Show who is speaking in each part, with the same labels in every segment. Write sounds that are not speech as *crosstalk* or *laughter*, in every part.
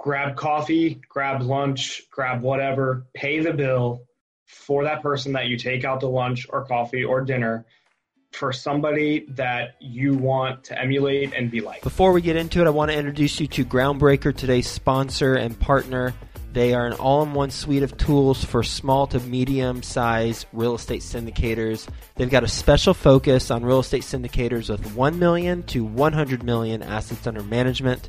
Speaker 1: grab coffee, grab lunch, grab whatever, pay the bill for that person that you take out to lunch or coffee or dinner for somebody that you want to emulate and be like.
Speaker 2: Before we get into it, I want to introduce you to Groundbreaker, today's sponsor and partner. They are an all in one suite of tools for small to medium size real estate syndicators. They've got a special focus on real estate syndicators with 1 million to 100 million assets under management.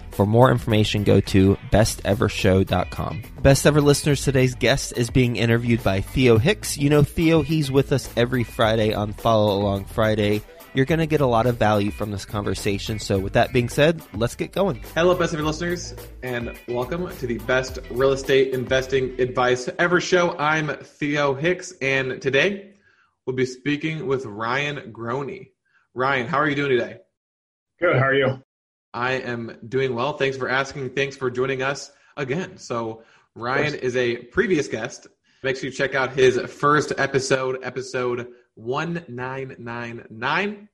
Speaker 2: For more information, go to bestevershow.com. Best ever listeners, today's guest is being interviewed by Theo Hicks. You know Theo, he's with us every Friday on Follow Along Friday. You're going to get a lot of value from this conversation. So, with that being said, let's get going.
Speaker 3: Hello, best ever listeners, and welcome to the best real estate investing advice ever show. I'm Theo Hicks, and today we'll be speaking with Ryan Groene. Ryan, how are you doing today?
Speaker 1: Good. How are you?
Speaker 3: I am doing well. Thanks for asking. Thanks for joining us again. So, Ryan is a previous guest. Make sure you check out his first episode, episode 1999,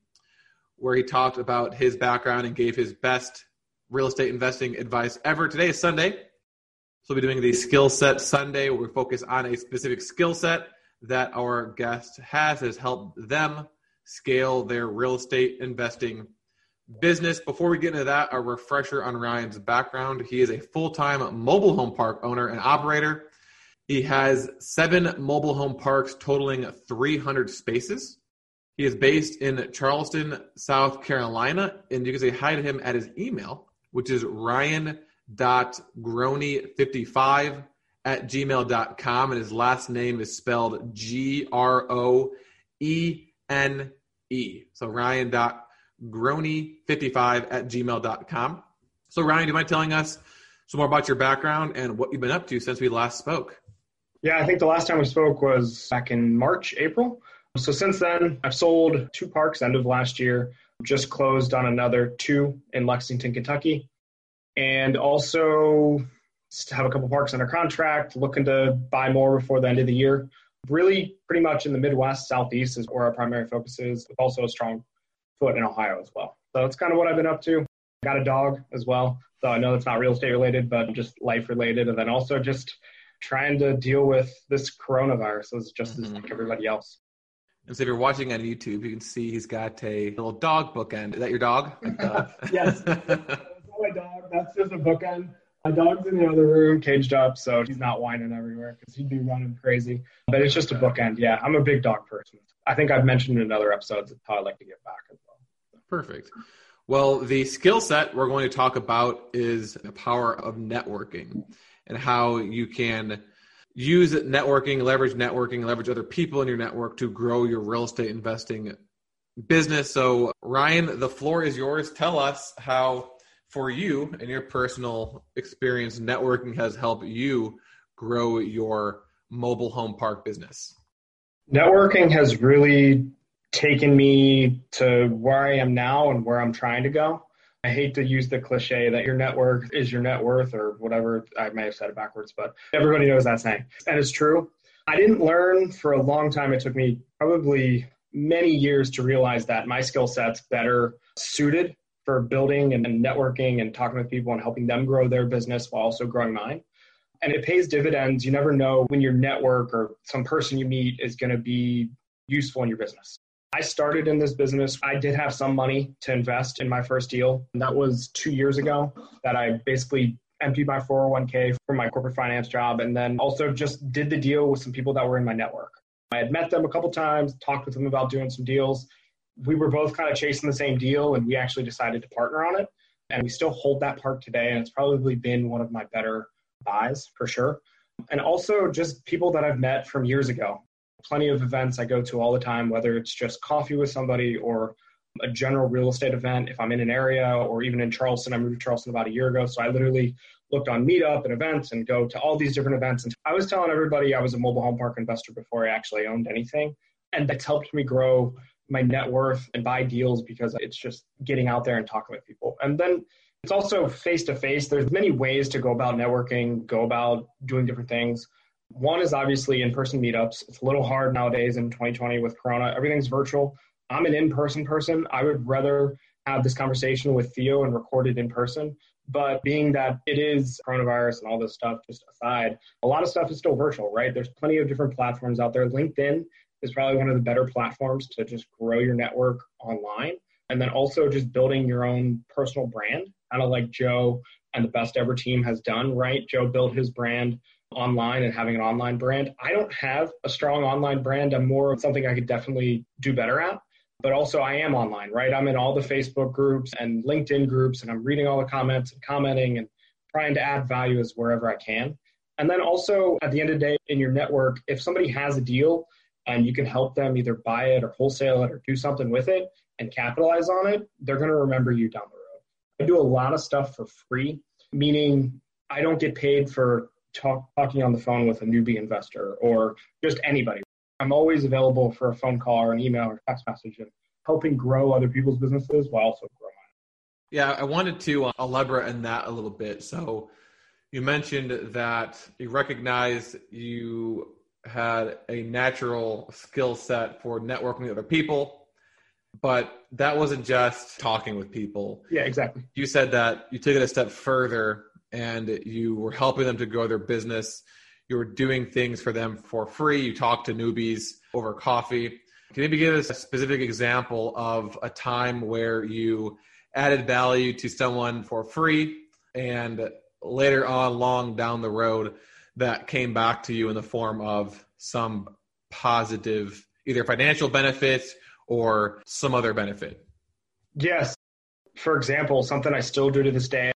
Speaker 3: where he talked about his background and gave his best real estate investing advice ever. Today is Sunday. So, we'll be doing the Skill Set Sunday, where we focus on a specific skill set that our guest has, has helped them scale their real estate investing business. Before we get into that, a refresher on Ryan's background. He is a full time mobile home park owner and operator. He has seven mobile home parks totaling 300 spaces. He is based in Charleston, South Carolina, and you can say hi to him at his email, which is ryan.groene55 at gmail.com. And his last name is spelled G R O E N E. So ryan.groene groene55 at gmail.com. So, Ryan, do you mind telling us some more about your background and what you've been up to since we last spoke?
Speaker 1: Yeah, I think the last time we spoke was back in March, April. So, since then, I've sold two parks end of last year, just closed on another two in Lexington, Kentucky, and also have a couple parks under contract, looking to buy more before the end of the year. Really, pretty much in the Midwest, Southeast is where our primary focus is, with also a strong foot in Ohio as well. So that's kind of what I've been up to. Got a dog as well. So I know it's not real estate related, but just life related. And then also just trying to deal with this coronavirus as just mm-hmm. as like everybody else.
Speaker 3: And so if you're watching on YouTube, you can see he's got a little dog bookend. Is that your dog? *laughs* *laughs*
Speaker 1: yes. That's my dog. That's just a bookend. My dog's in the other room, caged up, so he's not whining everywhere because he'd be running crazy. But it's just a bookend. Yeah, I'm a big dog person. I think I've mentioned in other episodes how I'd like to get back as well.
Speaker 3: Perfect. Well, the skill set we're going to talk about is the power of networking and how you can use networking, leverage networking, leverage other people in your network to grow your real estate investing business. So, Ryan, the floor is yours. Tell us how, for you and your personal experience, networking has helped you grow your mobile home park business.
Speaker 1: Networking has really taken me to where I am now and where I'm trying to go. I hate to use the cliche that your network is your net worth or whatever. I may have said it backwards, but everybody knows that saying. And it's true. I didn't learn for a long time. It took me probably many years to realize that my skill set's better suited for building and networking and talking with people and helping them grow their business while also growing mine. And it pays dividends. You never know when your network or some person you meet is going to be useful in your business. I started in this business. I did have some money to invest in my first deal. And that was two years ago that I basically emptied my 401k from my corporate finance job and then also just did the deal with some people that were in my network. I had met them a couple times, talked with them about doing some deals. We were both kind of chasing the same deal and we actually decided to partner on it. And we still hold that park today. And it's probably been one of my better buys for sure. And also just people that I've met from years ago plenty of events I go to all the time, whether it's just coffee with somebody or a general real estate event. If I'm in an area or even in Charleston, I moved to Charleston about a year ago. So I literally looked on Meetup and events and go to all these different events. And I was telling everybody I was a mobile home park investor before I actually owned anything. And that's helped me grow my net worth and buy deals because it's just getting out there and talking with people. And then it's also face to face. There's many ways to go about networking, go about doing different things. One is obviously in person meetups. It's a little hard nowadays in 2020 with Corona. Everything's virtual. I'm an in person person. I would rather have this conversation with Theo and record it in person. But being that it is coronavirus and all this stuff just aside, a lot of stuff is still virtual, right? There's plenty of different platforms out there. LinkedIn is probably one of the better platforms to just grow your network online. And then also just building your own personal brand, kind of like Joe and the best ever team has done, right? Joe built his brand online and having an online brand. I don't have a strong online brand. I'm more of something I could definitely do better at. But also, I am online, right? I'm in all the Facebook groups and LinkedIn groups, and I'm reading all the comments and commenting and trying to add value as wherever I can. And then also, at the end of the day, in your network, if somebody has a deal and you can help them either buy it or wholesale it or do something with it and capitalize on it, they're going to remember you down the road. I do a lot of stuff for free, meaning I don't get paid for talk, talking on the phone with a newbie investor or just anybody. I'm always available for a phone call or an email or text message and helping grow other people's businesses while also growing mine.
Speaker 3: Yeah, I wanted to uh, elaborate on that a little bit. So you mentioned that you recognize you had a natural skill set for networking with other people, but that wasn't just talking with people.
Speaker 1: Yeah, exactly.
Speaker 3: You said that you took it a step further and you were helping them to grow their business. You were doing things for them for free. You talked to newbies over coffee. Can you give us a specific example of a time where you added value to someone for free and later on, long down the road, that came back to you in the form of some positive, either financial benefit or some other benefit?
Speaker 1: Yes. For example, something I still do to this day,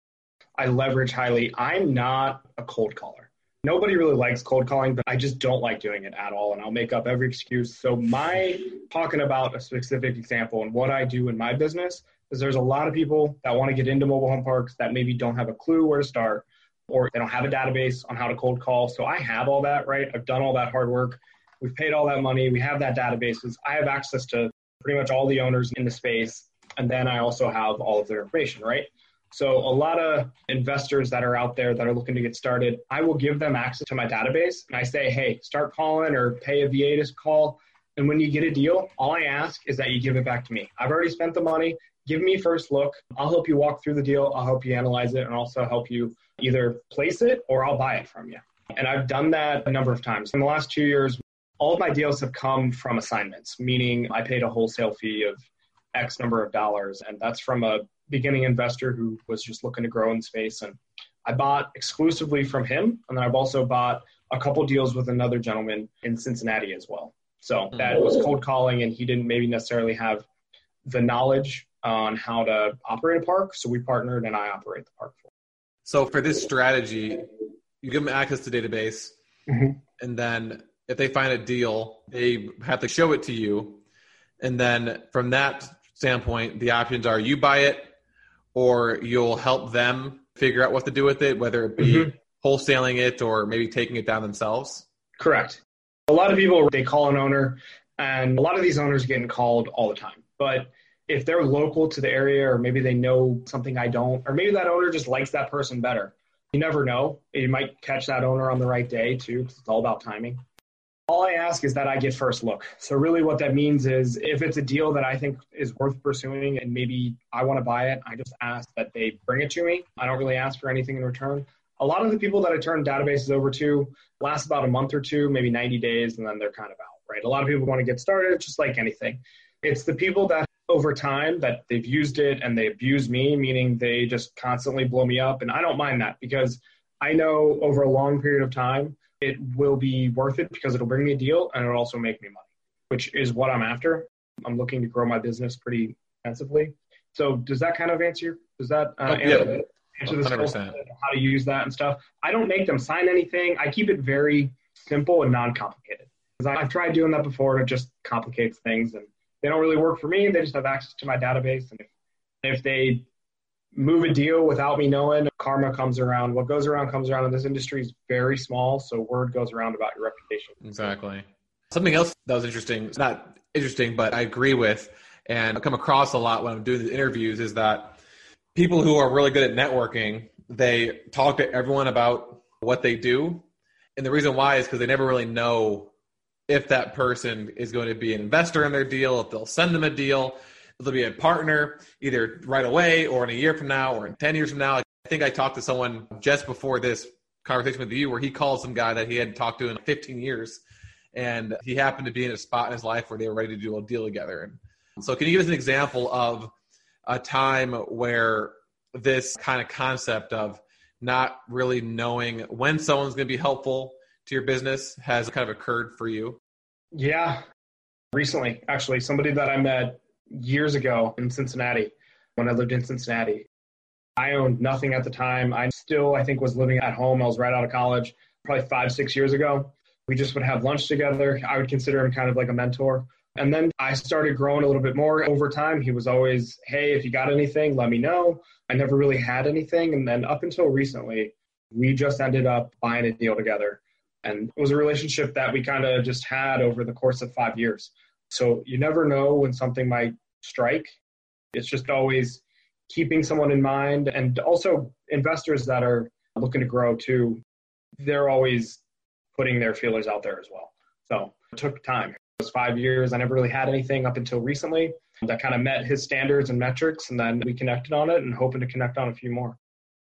Speaker 1: I leverage highly. I'm not a cold caller. Nobody really likes cold calling, but I just don't like doing it at all. And I'll make up every excuse. So, my talking about a specific example and what I do in my business is there's a lot of people that want to get into mobile home parks that maybe don't have a clue where to start or they don't have a database on how to cold call. So, I have all that, right? I've done all that hard work. We've paid all that money. We have that databases. I have access to pretty much all the owners in the space. And then I also have all of their information, right? So a lot of investors that are out there that are looking to get started, I will give them access to my database and I say, hey, start calling or pay a VA to call. And when you get a deal, all I ask is that you give it back to me. I've already spent the money. Give me first look. I'll help you walk through the deal. I'll help you analyze it and also help you either place it or I'll buy it from you. And I've done that a number of times. In the last two years, all of my deals have come from assignments, meaning I paid a wholesale fee of X number of dollars. And that's from a beginning investor who was just looking to grow in space. And I bought exclusively from him. And then I've also bought a couple deals with another gentleman in Cincinnati as well. So that was cold calling, and he didn't maybe necessarily have the knowledge on how to operate a park. So we partnered, and I operate the park for. Him.
Speaker 3: So for this strategy, you give them access to database, mm-hmm. and then if they find a deal, they have to show it to you, and then from that standpoint, the options are you buy it, or you'll help them figure out what to do with it, whether it be mm-hmm. wholesaling it or maybe taking it down themselves.
Speaker 1: Correct. A lot of people they call an owner, and a lot of these owners getting called all the time. But if they're local to the area, or maybe they know something I don't, or maybe that owner just likes that person better, you never know. You might catch that owner on the right day too. It's all about timing. All I ask is that I get first look. So really, what that means is if it's a deal that I think is worth pursuing, and maybe I want to buy it, I just ask that they bring it to me. I don't really ask for anything in return a lot of the people that I turn databases over to last about a month or two, maybe 90 days, and then they're kind of out, right? A lot of people want to get started, just like anything. It's the people that over time that they've used it and they abuse me, meaning they just constantly blow me up. And I don't mind that because I know over a long period of time, it will be worth it because it'll bring me a deal and it'll also make me money, which is what I'm after. I'm looking to grow my business pretty extensively. So does that kind of answer? Does that uh, answer
Speaker 3: yeah answer this
Speaker 1: how to use that and stuff. I don't make them sign anything. I keep it very simple and non-complicated. Because I've tried doing that before and it just complicates things and they don't really work for me. They just have access to my database. And if, if they move a deal without me knowing, karma comes around. What goes around comes around. And this industry is very small, so word goes around about your reputation.
Speaker 3: Exactly. Something else that was interesting, it's not interesting, but I agree with, and I come across a lot when I'm doing the interviews, is that people who are really good at networking, they talk to everyone about what they do. And the reason why is because they never really know if that person is going to be an investor in their deal, if they'll send them a deal, if they'll be a partner either right away or in a year from now or in 10 years from now. I think I talked to someone just before this conversation with you where he called some guy that he hadn't talked to in 15 years. And he happened to be in a spot in his life where they were ready to do a deal together. And so, can you give us an example of a time where this kind of concept of not really knowing when someone's going to be helpful to your business has kind of occurred for you?
Speaker 1: Yeah, recently, actually, somebody that I met years ago in Cincinnati when I lived in Cincinnati. I owned nothing at the time. I still, I think, was living at home. I was right out of college, probably five, six years ago. We just would have lunch together. I would consider him kind of like a mentor. And then I started growing a little bit more over time. He was always, hey, if you got anything, let me know. I never really had anything. And then up until recently, we just ended up buying a deal together. And it was a relationship that we kind of just had over the course of five years. So you never know when something might strike. It's just always keeping someone in mind. And also, investors that are looking to grow too, they're always putting their feelers out there as well. So it took time it was five years, I never really had anything up until recently that kind of met his standards and metrics. And then we connected on it and hoping to connect on a few more.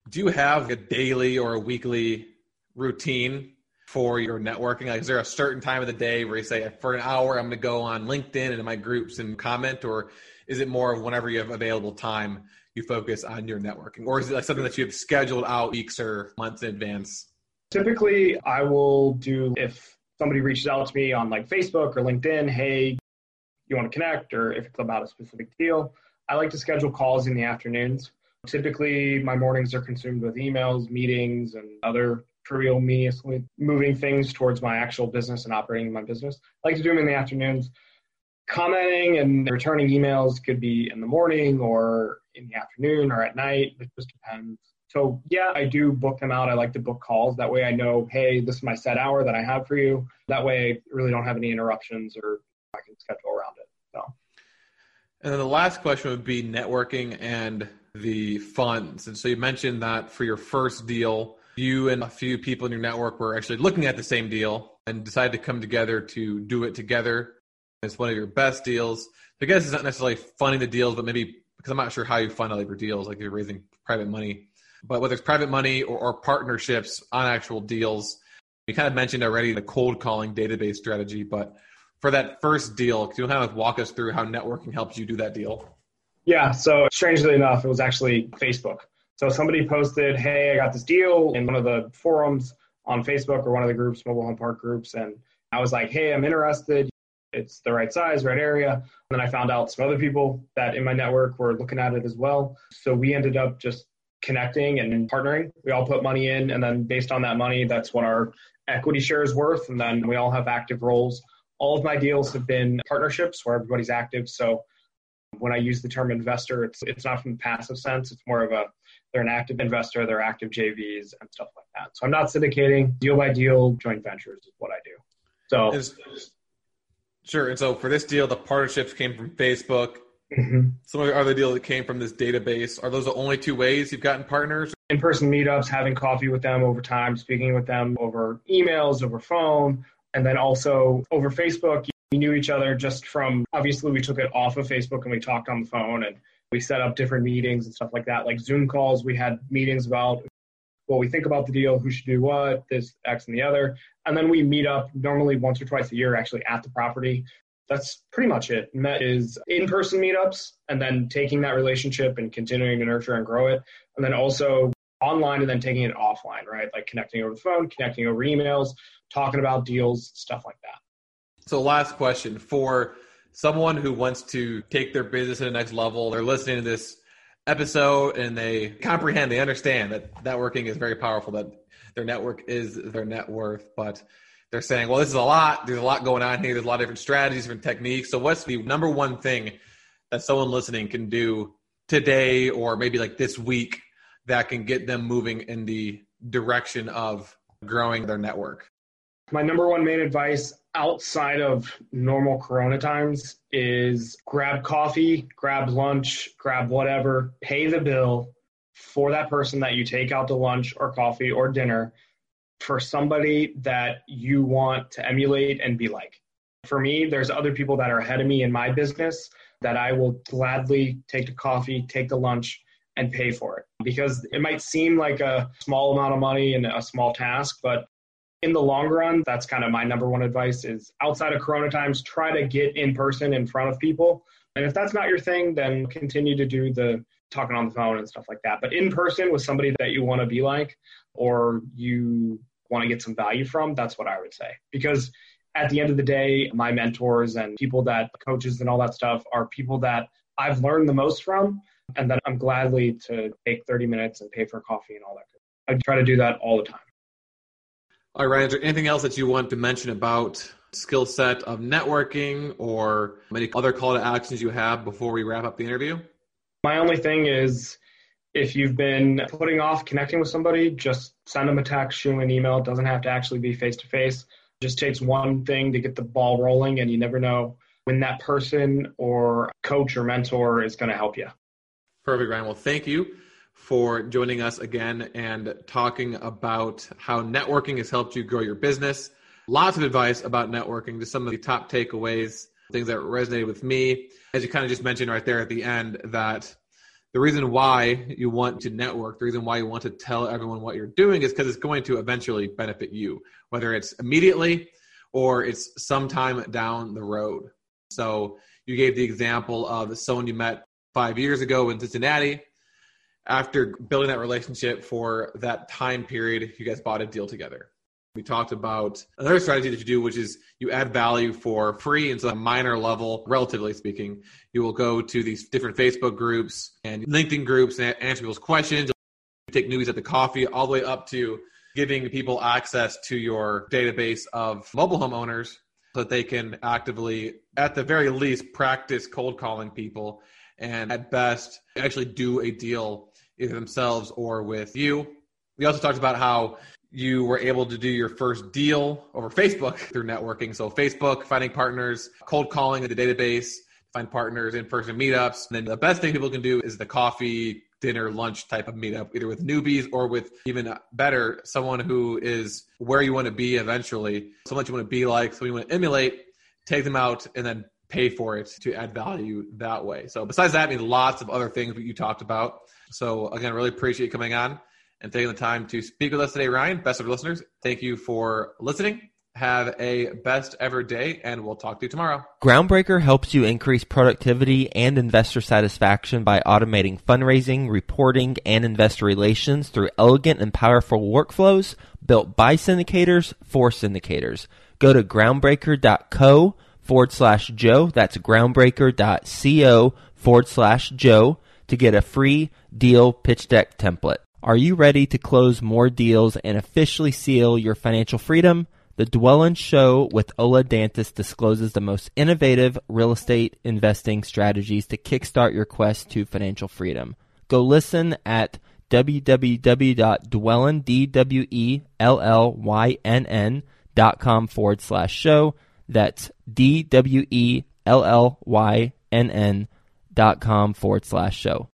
Speaker 3: Do you have a daily or a weekly routine for your networking? Like, is there a certain time of the day where you say, for an hour, I'm going to go on LinkedIn and in my groups and comment? Or is it more of whenever you have available time, you focus on your networking? Or is it like something that you have scheduled out weeks or months in advance?
Speaker 1: Typically, I will do if somebody reaches out to me on like Facebook or LinkedIn, hey, you want to connect, or if it's about a specific deal, I like to schedule calls in the afternoons. Typically, my mornings are consumed with emails, meetings, and other trivial, meaninglessly moving things towards my actual business and operating my business. I like to do them in the afternoons. Commenting and returning emails could be in the morning or in the afternoon or at night. It just depends so yeah, I do book them out. I like to book calls. That way I know, hey, this is my set hour that I have for you. That way I really don't have any interruptions or I can schedule around it. So
Speaker 3: and then the last question would be networking and the funds. And so you mentioned that for your first deal, you and a few people in your network were actually looking at the same deal and decided to come together to do it together. It's one of your best deals. I guess it's not necessarily funding the deals, but maybe because I'm not sure how you fund all your deals, like you're raising private money but whether it's private money or, or partnerships on actual deals, You kind of mentioned already the cold calling database strategy, but for that first deal, can you kind of walk us through how networking helps you do that deal?
Speaker 1: Yeah, so strangely enough, it was actually Facebook. So somebody posted, "Hey, I got this deal" in one of the forums on Facebook or one of the groups, mobile home park groups, and I was like, "Hey, I'm interested. It's the right size, right area." And then I found out some other people that in my network were looking at it as well. So we ended up just connecting and partnering. We all put money in, and then based on that money, that's what our equity share is worth. And then we all have active roles. All of my deals have been partnerships where everybody's active. So when I use the term investor, it's it's not from the passive sense. It's more of a they're an active investor, they're active JVs and stuff like that. So I'm not syndicating, deal by deal, joint ventures is what I do. So
Speaker 3: Is, sure. And so for this deal, the partnerships came from Facebook.
Speaker 1: mm-hmm.
Speaker 3: Some of the other deals that came from this database. Are those the only two ways you've gotten partners?
Speaker 1: in-person meetups, having coffee with them over time, speaking with them over emails, over phone, and then also over Facebook. We knew each other just from obviously we took it off of Facebook and we talked on the phone and we set up different meetings and stuff like that, like Zoom calls. We had meetings about what we think about the deal, who should do what, this, X, and the other. And then we meet up normally once or twice a year actually at the property. That's pretty much it. And that is in person meetups and then taking that relationship and continuing to nurture and grow it. And then also online and then taking it offline, right? Like connecting over the phone, connecting over emails, talking about deals, stuff like that.
Speaker 3: So, last question for someone who wants to take their business to the next level, they're listening to this episode and they comprehend, they understand that networking is very powerful, that their network is their net worth, but they're saying, well, this is a lot. There's a lot going on here. There's a lot of different strategies, different techniques. So, what's the number one thing that someone listening can do today or maybe like this week that can get them moving in the direction of growing their network?
Speaker 1: My number one main advice outside of normal Corona times is grab coffee, grab lunch, grab whatever, pay the bill for that person that you take out to lunch or coffee or dinner for somebody that you want to emulate and be like. For me, there's other people that are ahead of me in my business that I will gladly take the coffee, take the lunch, and pay for it. Because it might seem like a small amount of money and a small task, but in the long run, that's kind of my number one advice is outside of Corona times, try to get in person in front of people. And if that's not your thing, then continue to do the talking on the phone and stuff like that. But in person with somebody that you want to be like or you want to get some value from, that's what I would say. Because at the end of the day, my mentors and people that coaches and all that stuff are people that I've learned the most from and that I'm gladly to take 30 minutes and pay for coffee and all that. I try to do that all the time.
Speaker 3: All right, Ryan, is there anything else that you want to mention about skill set of networking or any other call to actions you have before we wrap up the interview?
Speaker 1: My only thing is if you've been putting off connecting with somebody, just send them a text, shoot them an email. It doesn't have to actually be face to face. Just takes one thing to get the ball rolling, and you never know when that person or coach or mentor is going to help you.
Speaker 3: Perfect, Ryan. Well, thank you for joining us again and talking about how networking has helped you grow your business. Lots of advice about networking, just some of the top takeaways, things that resonated with me. As you kind of just mentioned right there at the end, that the reason why you want to network, the reason why you want to tell everyone what you're doing is because it's going to eventually benefit you, whether it's immediately or it's sometime down the road. So you gave the example of someone you met five years ago in Cincinnati after building that relationship for that time period, you guys bought a deal together. We talked about another strategy that you do, which is you add value for free. And so, a minor level, relatively speaking, you will go to these different Facebook groups and LinkedIn groups and answer people's questions. You take newbies at the coffee, all the way up to giving people access to your database of mobile home owners so that they can actively, at the very least, practice cold calling people and at best actually do a deal either themselves or with you. We also talked about how you were able to do your first deal over Facebook *laughs* through networking. So Facebook, finding partners, cold calling the database, find partners, in-person meetups. And then the best thing people can do is the coffee, dinner, lunch type of meetup, either with newbies or with even better, someone who is where you want to be eventually, someone you want to be like, someone you want to emulate, take them out and then pay for it to add value that way. So besides that, I mean, lots of other things that you talked about. So again, really appreciate you coming on and taking the time to speak with us today, Ryan. Best of listeners, thank you for listening. Have a best ever day, and we'll talk to you tomorrow.
Speaker 2: Groundbreaker helps you increase productivity and investor satisfaction by automating fundraising, reporting, and investor relations through elegant and powerful workflows built by syndicators for syndicators. Go to groundbreaker.co forward slash Joe. That's groundbreaker.co forward slash Joe to get a free deal pitch deck template. Are you ready to close more deals and officially seal your financial freedom? The Dwellynn Show with Ola Dantis discloses the most innovative real estate investing strategies to kickstart your quest to financial freedom. Go listen at www.dwellynn, D-W-E-L-L-Y-N-N dot com forward slash show. That's D-W-E-L-L-Y-N-N dot com forward slash show.